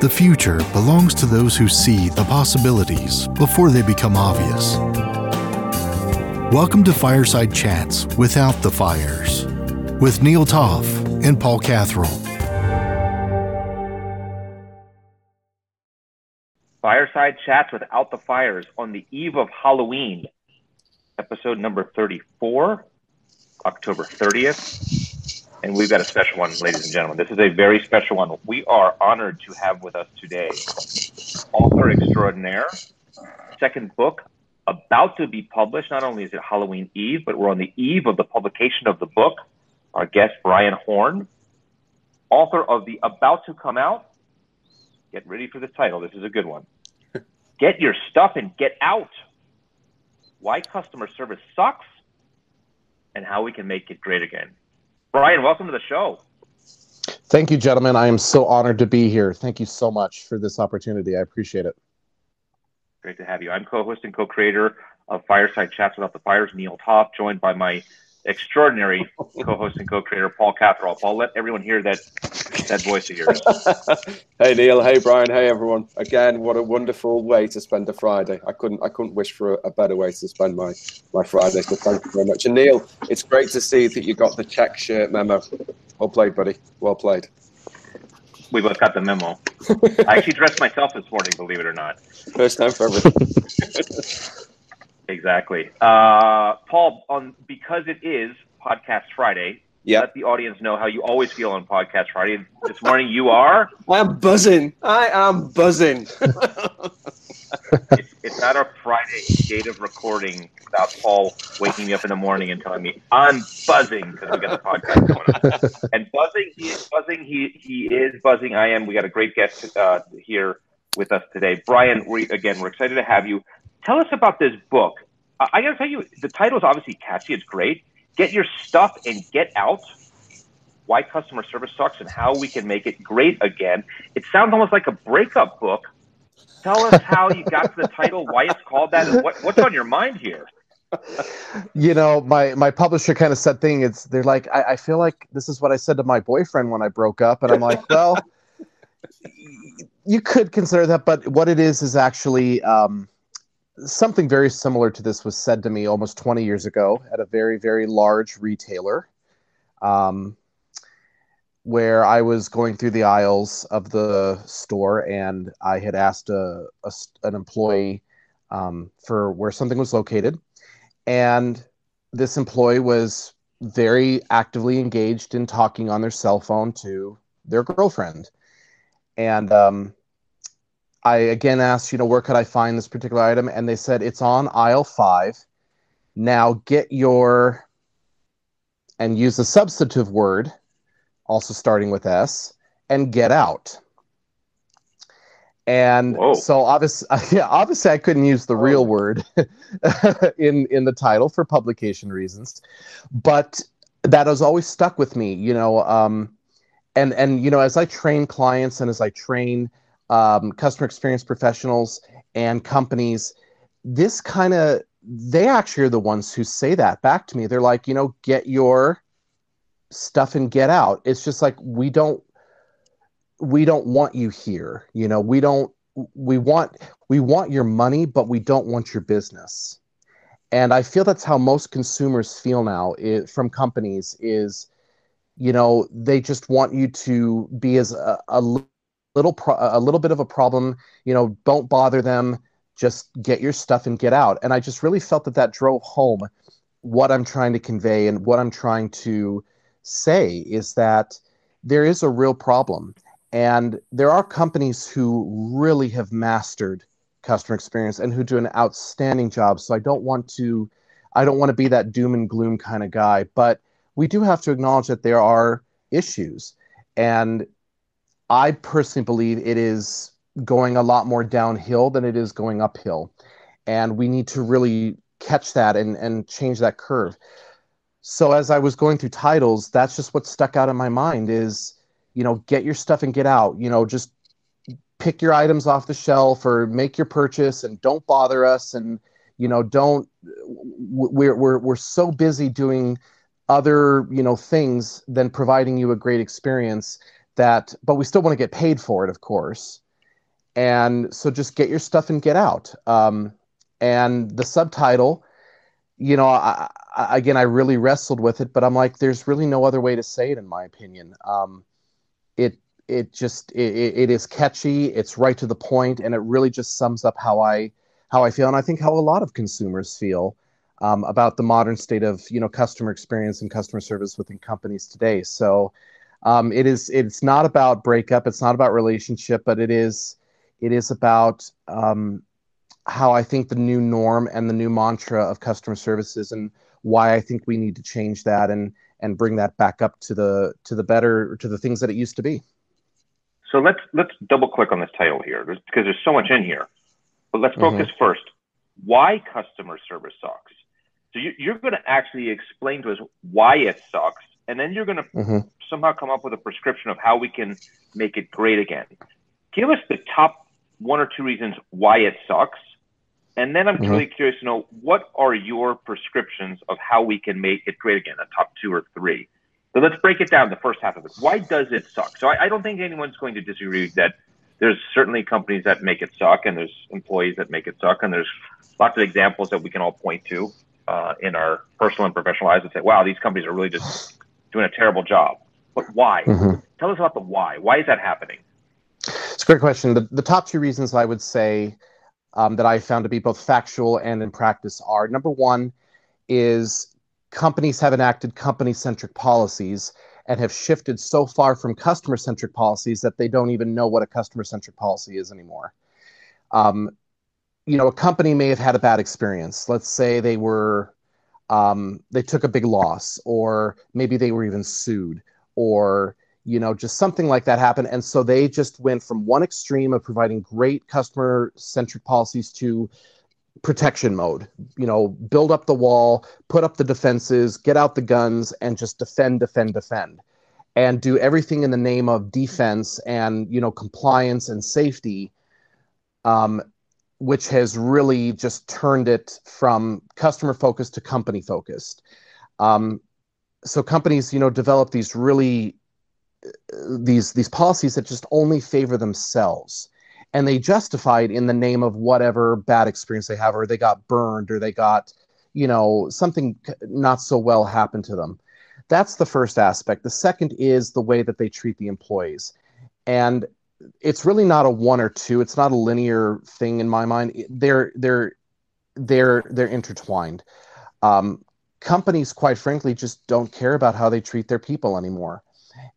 The future belongs to those who see the possibilities before they become obvious. Welcome to Fireside Chats Without the Fires with Neil Toff and Paul Catherall. Fireside Chats Without the Fires on the eve of Halloween, episode number 34, October 30th. And we've got a special one, ladies and gentlemen. This is a very special one. We are honored to have with us today author extraordinaire, second book about to be published. Not only is it Halloween Eve, but we're on the eve of the publication of the book. Our guest, Brian Horn, author of the about to come out. Get ready for the title. This is a good one. Get your stuff and get out. Why customer service sucks and how we can make it great again. Brian, welcome to the show. Thank you, gentlemen. I am so honored to be here. Thank you so much for this opportunity. I appreciate it. Great to have you. I'm co-host and co-creator of Fireside Chats Without the Fires, Neil Toff, joined by my extraordinary co-host and co-creator Paul Catherall. Paul, let everyone hear that that voice of yours. hey Neil, hey Brian, hey everyone. Again, what a wonderful way to spend a Friday. I couldn't I couldn't wish for a, a better way to spend my my Friday. So thank you very much. And Neil, it's great to see that you got the check shirt memo. Well played, buddy. Well played. We both got the memo. I actually dressed myself this morning, believe it or not. First time for everything. Exactly. Uh, Paul, on because it is Podcast Friday, yeah. let the audience know how you always feel on Podcast Friday. This morning you are. I'm buzzing. I am buzzing. it's, it's not a Friday date of recording without Paul waking me up in the morning and telling me I'm buzzing because we got the podcast going on. and buzzing, he is buzzing. He he is buzzing. I am. We got a great guest uh, here with us today, Brian. We again, we're excited to have you. Tell us about this book. I, I got to tell you, the title is obviously catchy. It's great. Get your stuff and get out. Why customer service sucks and how we can make it great again. It sounds almost like a breakup book. Tell us how you got to the title, why it's called that, and what, what's on your mind here. you know, my my publisher kind of said thing. It's they're like, I, I feel like this is what I said to my boyfriend when I broke up, and I'm like, well, you could consider that, but what it is is actually um, something very similar to this was said to me almost 20 years ago at a very, very large retailer um, where I was going through the aisles of the store and I had asked a, a an employee um, for where something was located. And this employee was very actively engaged in talking on their cell phone to their girlfriend. And um, I again asked, you know, where could I find this particular item? And they said it's on aisle five. Now get your and use a substantive word, also starting with S, and get out. And Whoa. so obviously, yeah, obviously I couldn't use the real word in in the title for publication reasons, but that has always stuck with me, you know. Um, and and you know, as I train clients and as I train um, customer experience professionals and companies, this kind of they actually are the ones who say that back to me. They're like, you know, get your stuff and get out. It's just like we don't we don't want you here. You know, we don't we want we want your money, but we don't want your business. And I feel that's how most consumers feel now it, from companies is, you know, they just want you to be as a, a little pro- a little bit of a problem you know don't bother them just get your stuff and get out. And i just really felt that that drove home what i'm trying to convey and what i'm trying to say is that there is a real problem. And there are companies who really have mastered customer experience and who do an outstanding job. So i don't want to i don't want to be that doom and gloom kind of guy but we do have to acknowledge that there are issues. And I personally believe it is going a lot more downhill than it is going uphill. And we need to really catch that and, and change that curve. So as I was going through titles, that's just what stuck out in my mind is, you know, get your stuff and get out. You know, just pick your items off the shelf or make your purchase and don't bother us and you know don't we're we're we're so busy doing other you know things than providing you a great experience that but we still want to get paid for it of course and so just get your stuff and get out. Um, and the subtitle, you know, I, I, again, I really wrestled with it, but I'm like, there's really no other way to say it, in my opinion. Um, it it just it, it is catchy, it's right to the point, and it really just sums up how I how I feel, and I think how a lot of consumers feel um, about the modern state of you know customer experience and customer service within companies today. So um, it is it's not about breakup, it's not about relationship, but it is it is about um, how I think the new norm and the new mantra of customer services and why I think we need to change that and and bring that back up to the to the better to the things that it used to be. So let's let's double click on this title here because there's so much in here. But let's focus mm-hmm. first. Why customer service sucks? So you, are going to actually explain to us why it sucks, and then you're going to mm-hmm. somehow come up with a prescription of how we can make it great again. Give us the top one or two reasons why it sucks, and then I'm mm-hmm. really curious to know what are your prescriptions of how we can make it great again, a top two or three. So let's break it down. The first half of it. Why does it suck? So I, I don't think anyone's going to disagree that there's certainly companies that make it suck, and there's employees that make it suck, and there's lots of examples that we can all point to uh, in our personal and professional lives and say, wow, these companies are really just doing a terrible job. But why? Mm-hmm. Tell us about the why. Why is that happening? It's a great question. The, the top two reasons I would say um, that I found to be both factual and in practice are number one is companies have enacted company centric policies and have shifted so far from customer centric policies that they don't even know what a customer centric policy is anymore. Um, you know, a company may have had a bad experience. Let's say they were, um, they took a big loss, or maybe they were even sued, or you know, just something like that happened. And so they just went from one extreme of providing great customer centric policies to protection mode. You know, build up the wall, put up the defenses, get out the guns, and just defend, defend, defend, and do everything in the name of defense and you know compliance and safety. Um, which has really just turned it from customer focused to company focused. Um, so companies, you know, develop these really these these policies that just only favor themselves, and they justify it in the name of whatever bad experience they have, or they got burned, or they got, you know, something not so well happened to them. That's the first aspect. The second is the way that they treat the employees, and it's really not a one or two. It's not a linear thing in my mind. They're they're they're they're intertwined. Um, companies, quite frankly, just don't care about how they treat their people anymore.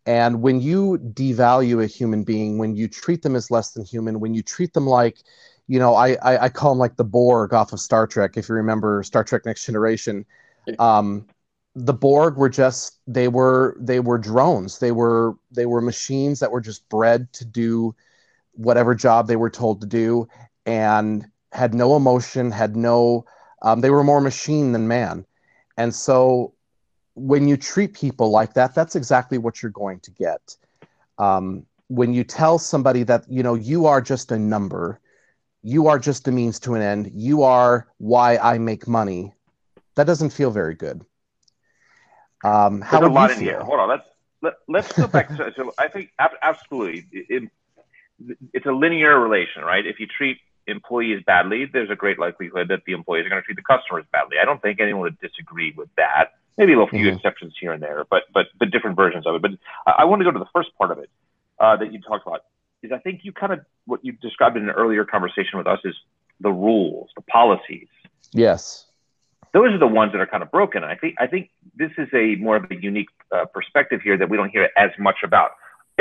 And when you devalue a human being, when you treat them as less than human, when you treat them like, you know, I I, I call them like the Borg off of Star Trek. If you remember Star Trek Next Generation, um, the Borg were just they were they were drones. They were they were machines that were just bred to do whatever job they were told to do and had no emotion, had no um, they were more machine than man. And so when you treat people like that, that's exactly what you're going to get. Um, when you tell somebody that you know you are just a number, you are just a means to an end, you are why I make money, that doesn't feel very good. Um, how There's a lot in feel? here. Hold on. Let's let, let's go back. to, so I think absolutely, it, it's a linear relation, right? If you treat employees badly, there's a great likelihood that the employees are going to treat the customers badly. I don't think anyone would disagree with that. Maybe a little few mm-hmm. exceptions here and there, but but but different versions of it. But I, I want to go to the first part of it uh, that you talked about. Is I think you kind of what you described in an earlier conversation with us is the rules, the policies. Yes those are the ones that are kind of broken. I think I think this is a more of a unique uh, perspective here that we don't hear as much about.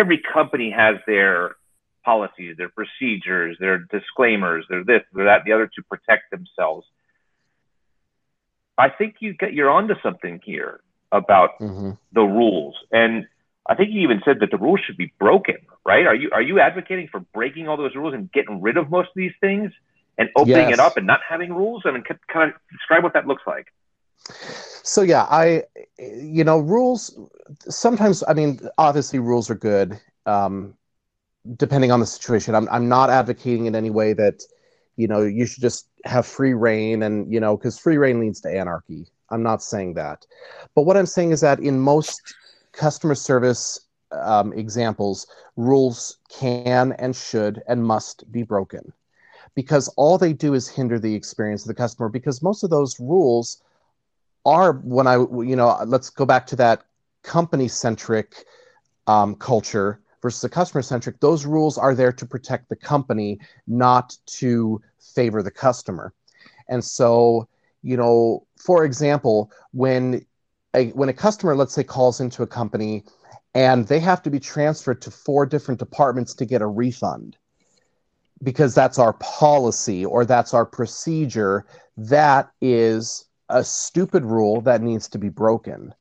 Every company has their policies, their procedures, their disclaimers, their this, their that, the other to protect themselves. I think you get you're onto something here about mm-hmm. the rules, and I think you even said that the rules should be broken. Right? Are you are you advocating for breaking all those rules and getting rid of most of these things? And opening yes. it up and not having rules? I mean, kind of describe what that looks like. So yeah, I, you know, rules. Sometimes, I mean, obviously, rules are good, um, depending on the situation. I'm I'm not advocating in any way that, you know, you should just have free rein and you know, because free rein leads to anarchy. I'm not saying that, but what I'm saying is that in most customer service um, examples, rules can and should and must be broken because all they do is hinder the experience of the customer because most of those rules are when I, you know, let's go back to that company centric um, culture versus a customer centric. Those rules are there to protect the company, not to favor the customer. And so, you know, for example, when a, when a customer, let's say, calls into a company and they have to be transferred to four different departments to get a refund because that's our policy or that's our procedure, that is a stupid rule that needs to be broken.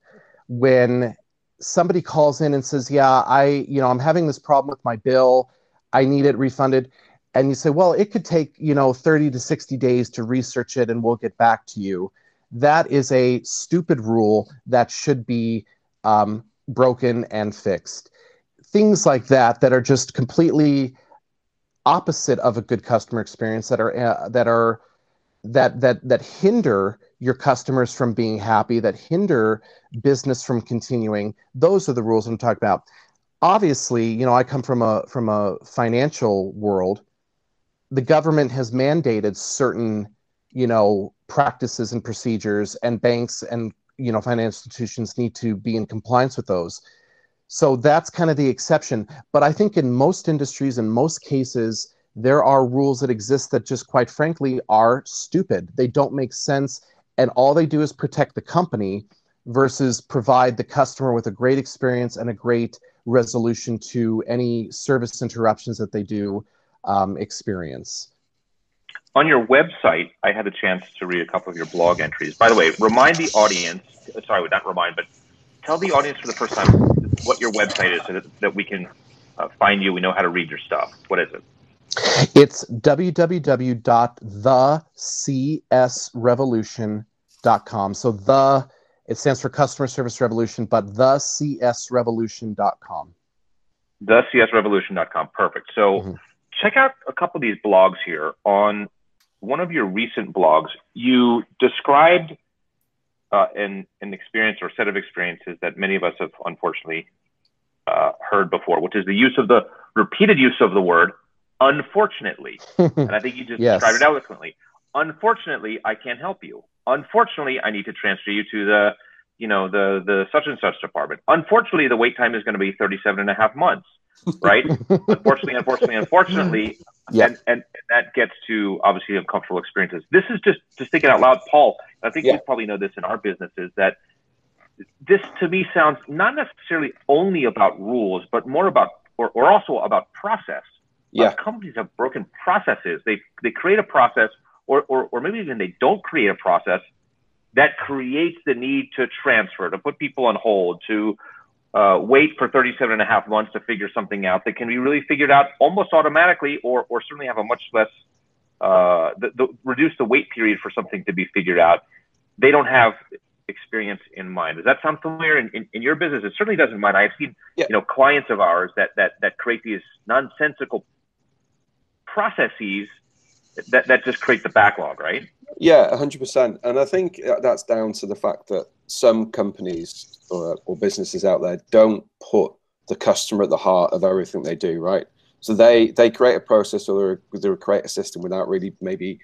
When somebody calls in and says, "Yeah, I, you know, I'm having this problem with my bill. I need it refunded." And you say, "Well, it could take, you know, 30 to 60 days to research it and we'll get back to you." That is a stupid rule that should be um, broken and fixed. Things like that that are just completely opposite of a good customer experience that are uh, that are that that that hinder your customers from being happy that hinder business from continuing. Those are the rules i'm talking about. Obviously you know i come from a from a financial world. The government has mandated certain you know practices and procedures and banks and you know financial institutions need to be in compliance with those so that's kind of the exception. But I think in most industries, in most cases, there are rules that exist that just quite frankly are stupid. They don't make sense. And all they do is protect the company versus provide the customer with a great experience and a great resolution to any service interruptions that they do um, experience. On your website, I had a chance to read a couple of your blog entries. By the way, remind the audience, sorry, not remind, but tell the audience for the first time what your website is so that, that we can uh, find you. We know how to read your stuff. What is it? It's www.thecsrevolution.com. So the it stands for Customer Service Revolution, but thecsrevolution.com. Thecsrevolution.com. Perfect. So mm-hmm. check out a couple of these blogs here. On one of your recent blogs, you described uh, an, an experience or set of experiences that many of us have unfortunately uh, heard before, which is the use of the repeated use of the word unfortunately. and I think you just yes. described it eloquently. Unfortunately, I can't help you. Unfortunately, I need to transfer you to the, you know, the the such and such department. Unfortunately, the wait time is going to be 37 and a half months, right? unfortunately, unfortunately, unfortunately, yeah. and, and that gets to obviously uncomfortable experiences. This is just just thinking out loud, Paul. I think yeah. you probably know this in our businesses that this to me sounds not necessarily only about rules, but more about or, or also about process. Yeah, companies have broken processes. They they create a process, or, or or maybe even they don't create a process that creates the need to transfer, to put people on hold, to uh, wait for 37 and a half months to figure something out that can be really figured out almost automatically or, or certainly have a much less, uh, the, the, reduce the wait period for something to be figured out. They don't have experience in mind. Does that sound familiar in, in, in your business? It certainly doesn't mind. I've seen, yeah. you know, clients of ours that, that, that create these nonsensical processes that, that just create the backlog, right? Yeah, 100%. And I think that's down to the fact that some companies or, or businesses out there don't put the customer at the heart of everything they do, right? So they they create a process or they create a system without really maybe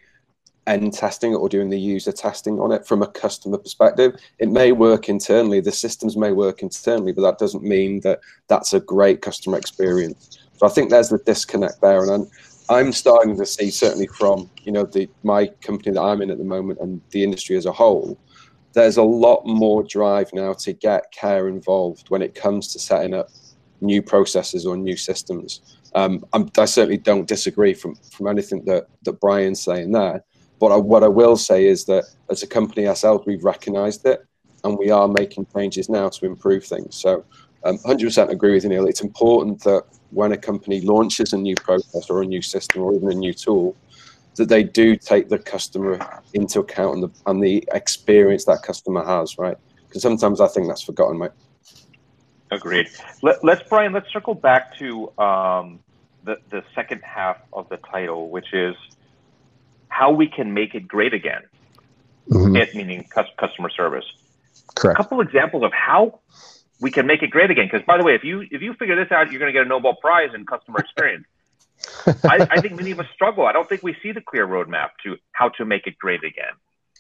end testing it or doing the user testing on it from a customer perspective. It may work internally, the systems may work internally, but that doesn't mean that that's a great customer experience. So I think there's the disconnect there, and I'm, starting to see certainly from you know the my company that I'm in at the moment and the industry as a whole there's a lot more drive now to get care involved when it comes to setting up new processes or new systems. Um, i certainly don't disagree from, from anything that, that Brian's saying there. But I, what I will say is that as a company ourselves, we've recognized it and we are making changes now to improve things. So um, 100% agree with you, Neil. It's important that when a company launches a new process or a new system or even a new tool, that they do take the customer into account and the, and the experience that customer has, right? Because sometimes I think that's forgotten, mate. Agreed. Let, us Brian. Let's circle back to um, the the second half of the title, which is how we can make it great again. Mm-hmm. It meaning customer service. Correct. A couple examples of how we can make it great again. Because by the way, if you if you figure this out, you're going to get a Nobel Prize in customer experience. I, I, think many of us struggle. I don't think we see the clear roadmap to how to make it great again.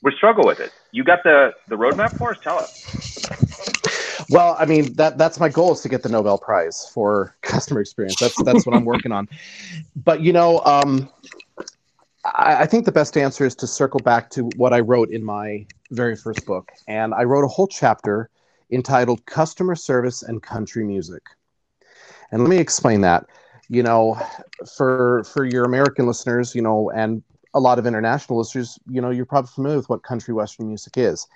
We struggle with it. You got the the roadmap for us? Tell us. Well, I mean that that's my goal is to get the Nobel Prize for customer experience. That's that's what I'm working on. But you know, um, I, I think the best answer is to circle back to what I wrote in my very first book, and I wrote a whole chapter entitled "Customer Service and Country Music." And let me explain that you know, for for your American listeners, you know, and a lot of international listeners, you know, you're probably familiar with what country western music is.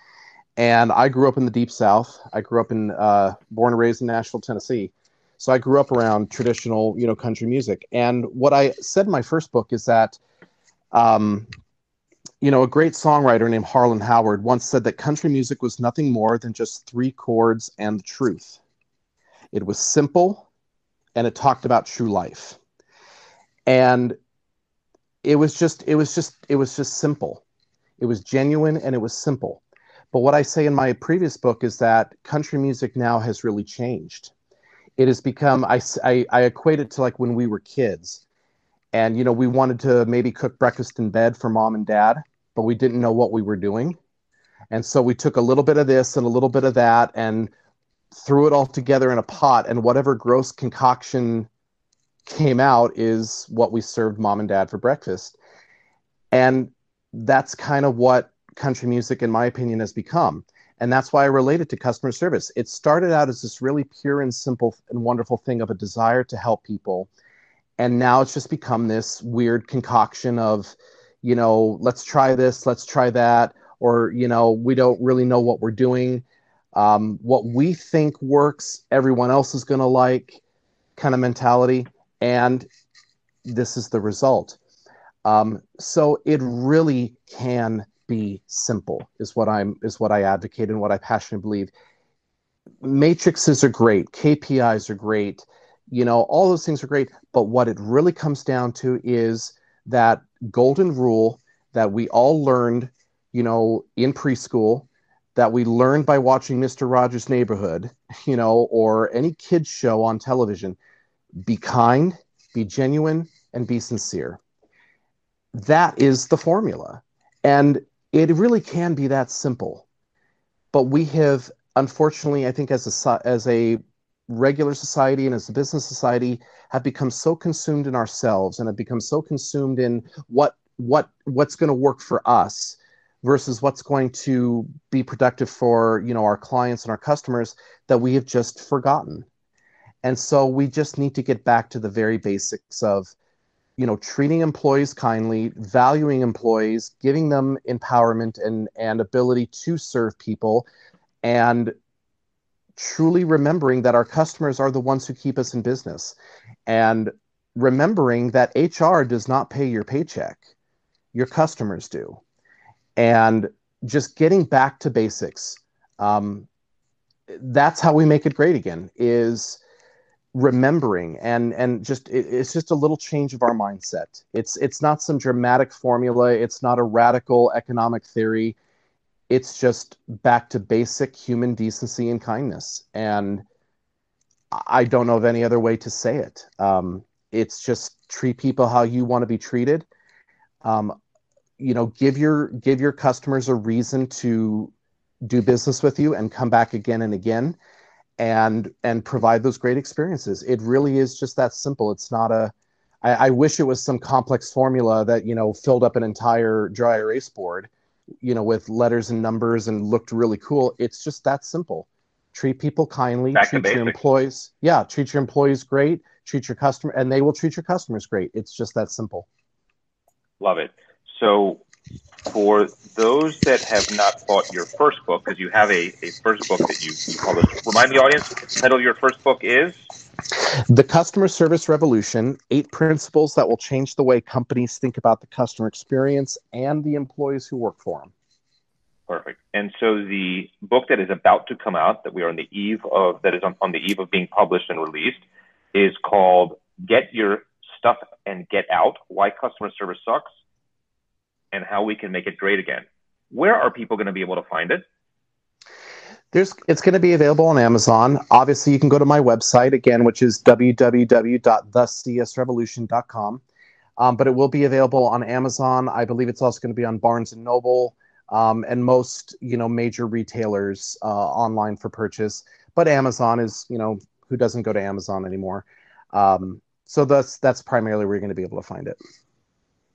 And I grew up in the deep South. I grew up in, uh, born and raised in Nashville, Tennessee. So I grew up around traditional, you know, country music. And what I said in my first book is that, um, you know, a great songwriter named Harlan Howard once said that country music was nothing more than just three chords and the truth. It was simple, and it talked about true life. And it was just it was just it was just simple. It was genuine and it was simple. But what i say in my previous book is that country music now has really changed. It has become i i, I equate it to like when we were kids and you know we wanted to maybe cook breakfast in bed for mom and dad but we didn't know what we were doing and so we took a little bit of this and a little bit of that and threw it all together in a pot, and whatever gross concoction came out is what we served mom and dad for breakfast. And that's kind of what country music, in my opinion, has become. And that's why I relate it to customer service. It started out as this really pure and simple and wonderful thing of a desire to help people. And now it's just become this weird concoction of, you know, let's try this, let's try that, or, you know, we don't really know what we're doing um, what we think works, everyone else is going to like kind of mentality. And this is the result. Um, so it really can be simple is what I'm is what I advocate and what I passionately believe. Matrices are great, KPIs are great, you know, all those things are great. But what it really comes down to is that golden rule that we all learned, you know, in preschool that we learned by watching Mr. Rogers' Neighborhood, you know, or any kids show on television. Be kind, be genuine, and be sincere. That is the formula. And it really can be that simple. But we have, unfortunately, I think as a, as a regular society and as a business society, have become so consumed in ourselves and have become so consumed in what what what's going to work for us versus what's going to be productive for you know our clients and our customers that we have just forgotten. And so we just need to get back to the very basics of you know treating employees kindly valuing employees giving them empowerment and and ability to serve people and truly remembering that our customers are the ones who keep us in business and remembering that HR does not pay your paycheck. Your customers do. And just getting back to basics um, that's how we make it great again is remembering and and just it, it's just a little change of our mindset. It's it's not some dramatic formula. It's not a radical economic theory it's just back to basic human decency and kindness. And i don't know of any other way to say it. Um, it's just treat people how you want to be treated. Um, you know give your give your customers a reason to do business with you and come back again and again and and provide those great experiences. It really is just that simple. It's not a I, I wish it was some complex formula that you know filled up an entire dry erase board you know with letters and numbers and looked really cool. It's just that simple. Treat people kindly Back treat your employees yeah treat your employees great treat your customer and they will treat your customers great. It's just that simple. Love it. So, for those that have not bought your first book, because you have a, a first book that you, you published, remind the audience, the title of your first book is? The Customer Service Revolution Eight Principles That Will Change the Way Companies Think About the Customer Experience and the Employees Who Work for Them. Perfect. And so the book that is about to come out, that we are on the eve of, that is on, on the eve of being published and released, is called Get Your Stuff and Get Out Why Customer Service Sucks and how we can make it great again. Where are people going to be able to find it? There's, it's going to be available on Amazon. Obviously, you can go to my website again, which is www.thecsrevolution.com. Um, but it will be available on Amazon. I believe it's also going to be on Barnes and Noble um, and most, you know, major retailers uh, online for purchase. But Amazon is, you know, who doesn't go to Amazon anymore? Um, so that's that's primarily where you're going to be able to find it.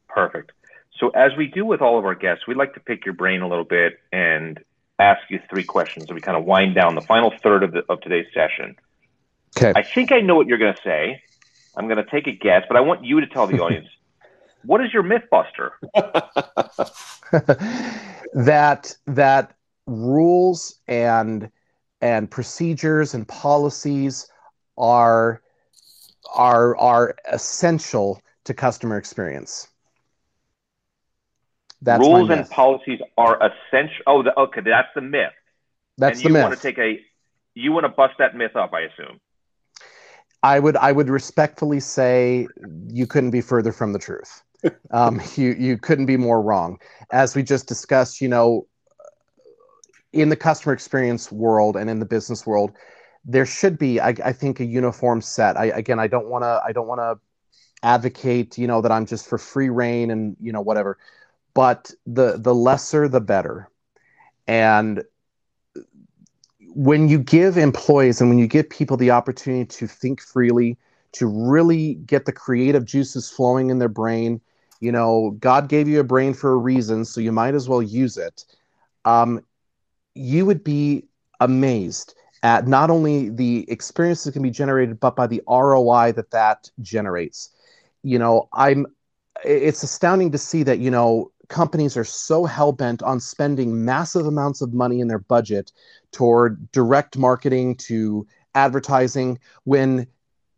Perfect. So as we do with all of our guests, we'd like to pick your brain a little bit and ask you three questions. So we kind of wind down the final third of, the, of today's session. Okay. I think I know what you're going to say. I'm going to take a guess, but I want you to tell the audience what is your MythBuster? that that rules and and procedures and policies are are are essential to customer experience. That's rules and policies are essential. Oh, the, okay, that's the myth. That's and the you myth. want to take a you want to bust that myth up, I assume. I would I would respectfully say you couldn't be further from the truth. um, you you couldn't be more wrong. As we just discussed, you know, in the customer experience world and in the business world, there should be, I, I think, a uniform set. I again, I don't want to I don't want to advocate, you know, that I'm just for free rein and you know whatever, but the the lesser the better, and when you give employees and when you give people the opportunity to think freely, to really get the creative juices flowing in their brain, you know, God gave you a brain for a reason, so you might as well use it. Um, you would be amazed at not only the experiences that can be generated, but by the ROI that that generates. You know, I'm. It's astounding to see that you know companies are so hell bent on spending massive amounts of money in their budget toward direct marketing to advertising when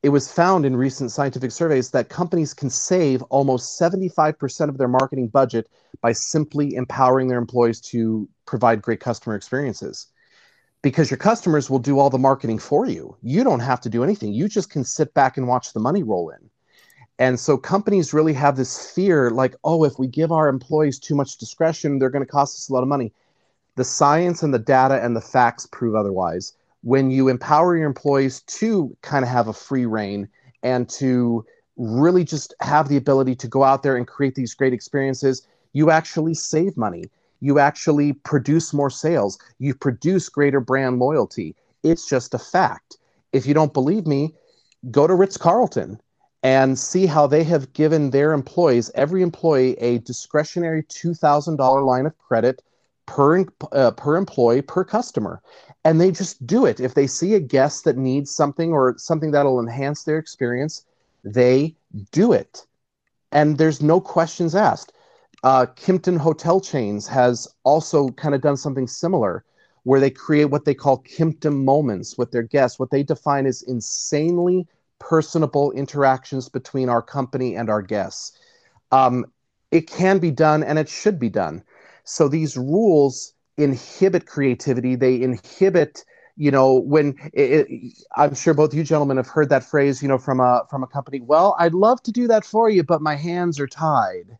it was found in recent scientific surveys that companies can save almost 75% of their marketing budget by simply empowering their employees to provide great customer experiences because your customers will do all the marketing for you. You don't have to do anything. You just can sit back and watch the money roll in. And so companies really have this fear like, oh, if we give our employees too much discretion, they're going to cost us a lot of money. The science and the data and the facts prove otherwise. When you empower your employees to kind of have a free rein and to really just have the ability to go out there and create these great experiences, you actually save money. You actually produce more sales. You produce greater brand loyalty. It's just a fact. If you don't believe me, go to Ritz Carlton and see how they have given their employees, every employee, a discretionary $2,000 line of credit per, uh, per employee per customer. And they just do it. If they see a guest that needs something or something that'll enhance their experience, they do it. And there's no questions asked. Uh, Kimpton Hotel Chains has also kind of done something similar where they create what they call Kimpton moments with their guests, what they define as insanely personable interactions between our company and our guests. Um, it can be done and it should be done. So these rules inhibit creativity. They inhibit, you know, when it, it, I'm sure both you gentlemen have heard that phrase, you know, from a from a company. Well, I'd love to do that for you, but my hands are tied.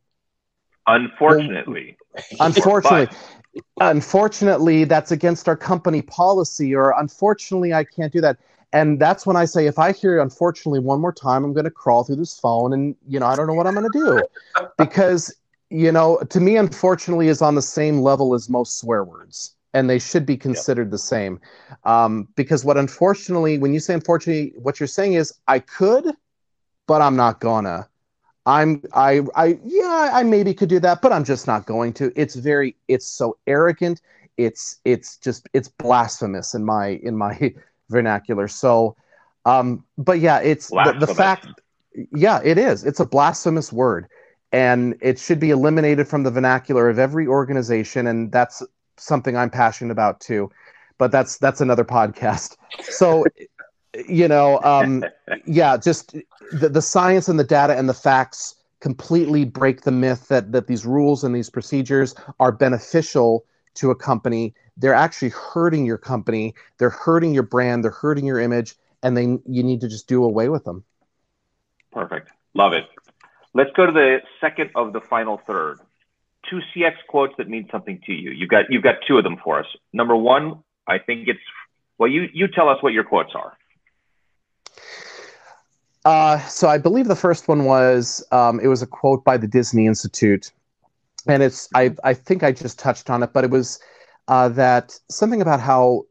Unfortunately. Well, unfortunately. unfortunately, that's against our company policy, or unfortunately, I can't do that and that's when I say, if I hear unfortunately one more time, I'm going to crawl through this phone and, you know, I don't know what I'm going to do. because, you know, to me, unfortunately, is on the same level as most swear words. And they should be considered yep. the same. Um, because what unfortunately, when you say unfortunately, what you're saying is, I could, but I'm not gonna. I'm I I yeah, I maybe could do that, but I'm just not going to. It's very it's so arrogant. It's it's just it's blasphemous in my in my vernacular. So, um, but yeah, it's the, the fact. Yeah, it is. It's a blasphemous word, and it should be eliminated from the vernacular of every organization. And that's something I'm passionate about too. But that's that's another podcast. So, you know, um, yeah, just the, the science and the data and the facts completely break the myth that that these rules and these procedures are beneficial to a company. They're actually hurting your company. They're hurting your brand. They're hurting your image and then you need to just do away with them. Perfect. Love it. Let's go to the second of the final third. Two cx quotes that mean something to you. You've got you've got two of them for us. Number one I think it's well. You you tell us what your quotes are. Uh, so I believe the first one was um, it was a quote by the Disney Institute, and it's I I think I just touched on it, but it was uh, that something about how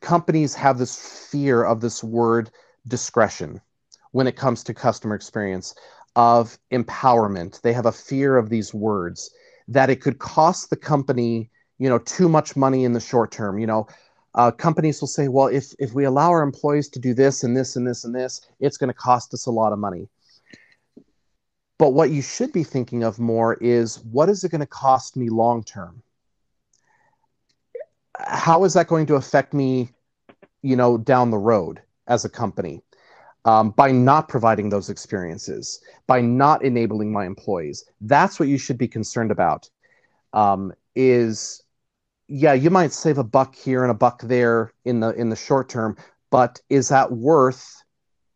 companies have this fear of this word discretion when it comes to customer experience of empowerment. They have a fear of these words that it could cost the company, you know, too much money in the short term. You know, uh, companies will say, well, if if we allow our employees to do this and this and this and this, it's going to cost us a lot of money. But what you should be thinking of more is what is it going to cost me long term? How is that going to affect me, you know, down the road as a company? um, by not providing those experiences, by not enabling my employees. That's what you should be concerned about. Um, is yeah, you might save a buck here and a buck there in the in the short term, but is that worth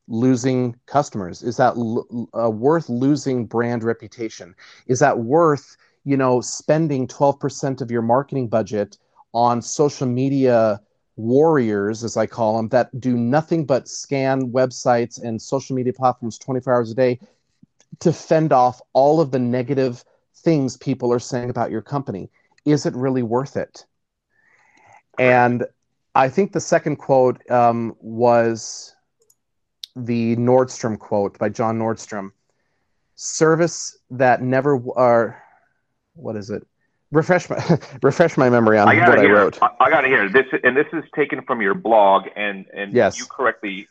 losing customers? Is that l- uh, worth losing brand reputation? Is that worth you know spending 12% of your marketing budget on social media warriors, as I call them, that do nothing but scan websites and social media platforms 24 hours a day to fend off all of the negative things people are saying about your company. Is it really worth it? And I think the second quote um, was the Nordstrom quote by John Nordstrom service that never, or what is it? refresh my refresh my memory on I what I wrote. I, I got it here. This and this is taken from your blog, and and yes. you correctly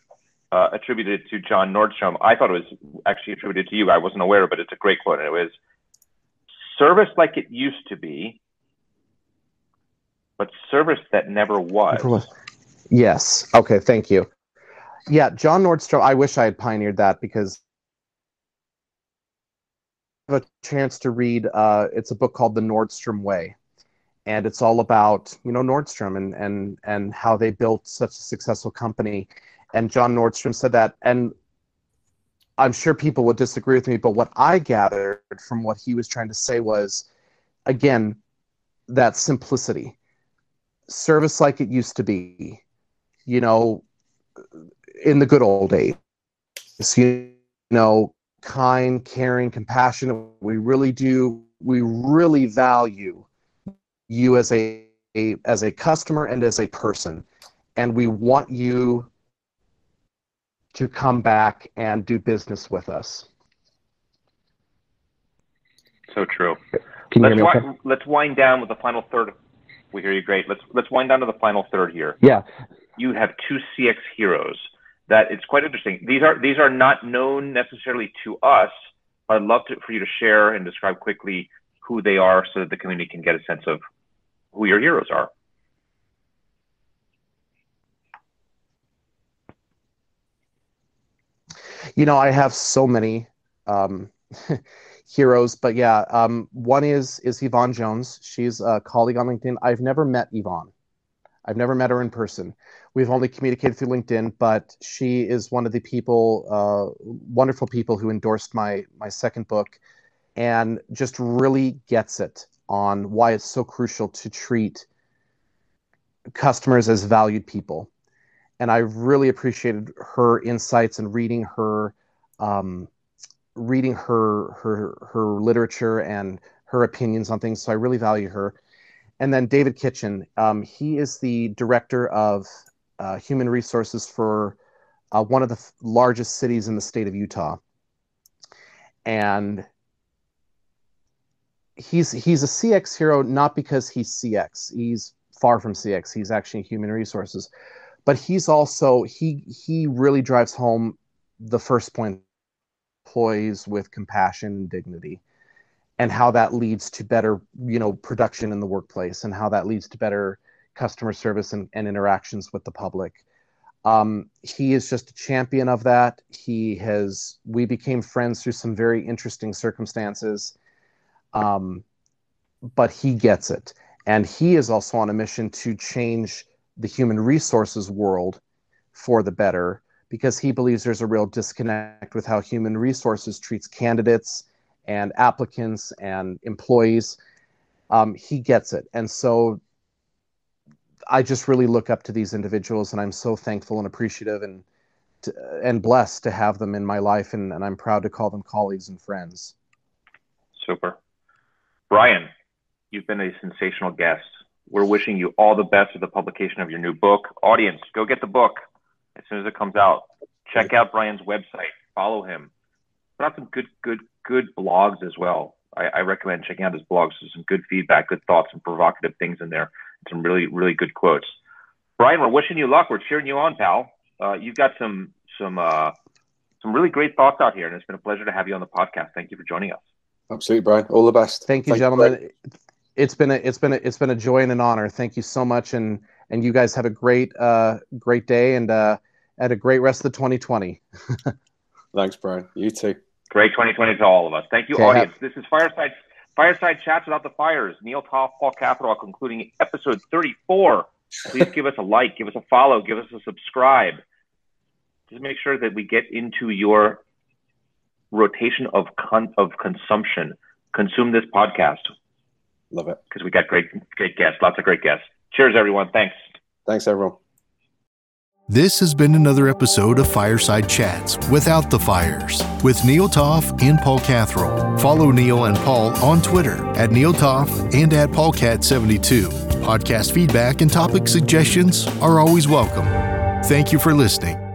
uh, attributed it to John Nordstrom. I thought it was actually attributed to you. I wasn't aware, but it's a great quote, and it was service like it used to be, but service that never was. Yes. Okay. Thank you. Yeah, John Nordstrom. I wish I had pioneered that because I have a chance to read, uh, it's a book called The Nordstrom Way, and it's all about you know Nordstrom and and and how they built such a successful company. And John Nordstrom said that, and I'm sure people would disagree with me, but what I gathered from what he was trying to say was, again, that simplicity, service like it used to be, you know, in the good old days. You know, kind, caring, compassionate. We really do. We really value you as a, a as a customer and as a person, and we want you to come back and do business with us. So true. Let's, wi- okay? let's wind down with the final third. We hear you great. Let's let's wind down to the final third here. Yeah. You have two CX heroes that it's quite interesting. These are these are not known necessarily to us. but I'd love to, for you to share and describe quickly who they are so that the community can get a sense of who your heroes are. You know, I have so many um, heroes, but yeah, um, one is is Yvonne Jones. She's a colleague on LinkedIn. I've never met Yvonne. I've never met her in person. We've only communicated through LinkedIn, but she is one of the people, uh, wonderful people who endorsed my my second book, and just really gets it on why it's so crucial to treat customers as valued people. And I really appreciated her insights and reading her, um, reading her her her literature and her opinions on things. So I really value her and then David Kitchen. Um, he is the director of uh, human resources for uh, one of the f- largest cities in the state of Utah, and he's he's a CX hero not because he's CX. He's far from CX. He's actually human resources, but he's also he he really drives home the first point employees with compassion and dignity and how that leads to better you know production in the workplace and how that leads to better customer service and, and interactions with the public. Um, he is just a champion of that. He has we became friends through some very interesting circumstances um, but he gets it. And he is also on a mission to change the human resources world for the better because he believes there's a real disconnect with how human resources treats candidates and applicants and employees. Um, he gets it. And so I just really look up to these individuals, and I'm so thankful and appreciative and to, and blessed to have them in my life, and, and I'm proud to call them colleagues and friends. Super, Brian. You've been a sensational guest. We're wishing you all the best with the publication of your new book. Audience, go get the book as soon as it comes out. Check out Brian's website. Follow him. Put out some good, good, good blogs as well. I, I recommend checking out his blogs. There's some good feedback, good thoughts, and provocative things in there. Some really, really good quotes. Brian, we're wishing you luck. We're cheering you on, pal. Uh, you've got some, some, uh, some really great thoughts out here, and it's been a pleasure to have you on the podcast. Thank you for joining us. Absolutely, Brian. All the best. Thank you, Thank gentlemen. You, it's been a it's been a, it's been a joy and an honor. Thank you so much, and and you guys have a great uh, great day and uh, and a great rest of the 2020. Thanks, Brian. You too. Great 2020 to all of us. Thank you, okay, audience. Have- this is Fireside Fireside Chats Without the Fires. Neil Toff, Paul Catherall, concluding episode 34. Please give us a like, give us a follow, give us a subscribe. Just make sure that we get into your rotation of con- of consumption. Consume this podcast. Love it. Because we got great, great guests, lots of great guests. Cheers, everyone. Thanks. Thanks, everyone. This has been another episode of Fireside Chats Without the Fires with Neil Toff and Paul Catherall. Follow Neil and Paul on Twitter at Neil Toff and at PaulCat72. Podcast feedback and topic suggestions are always welcome. Thank you for listening.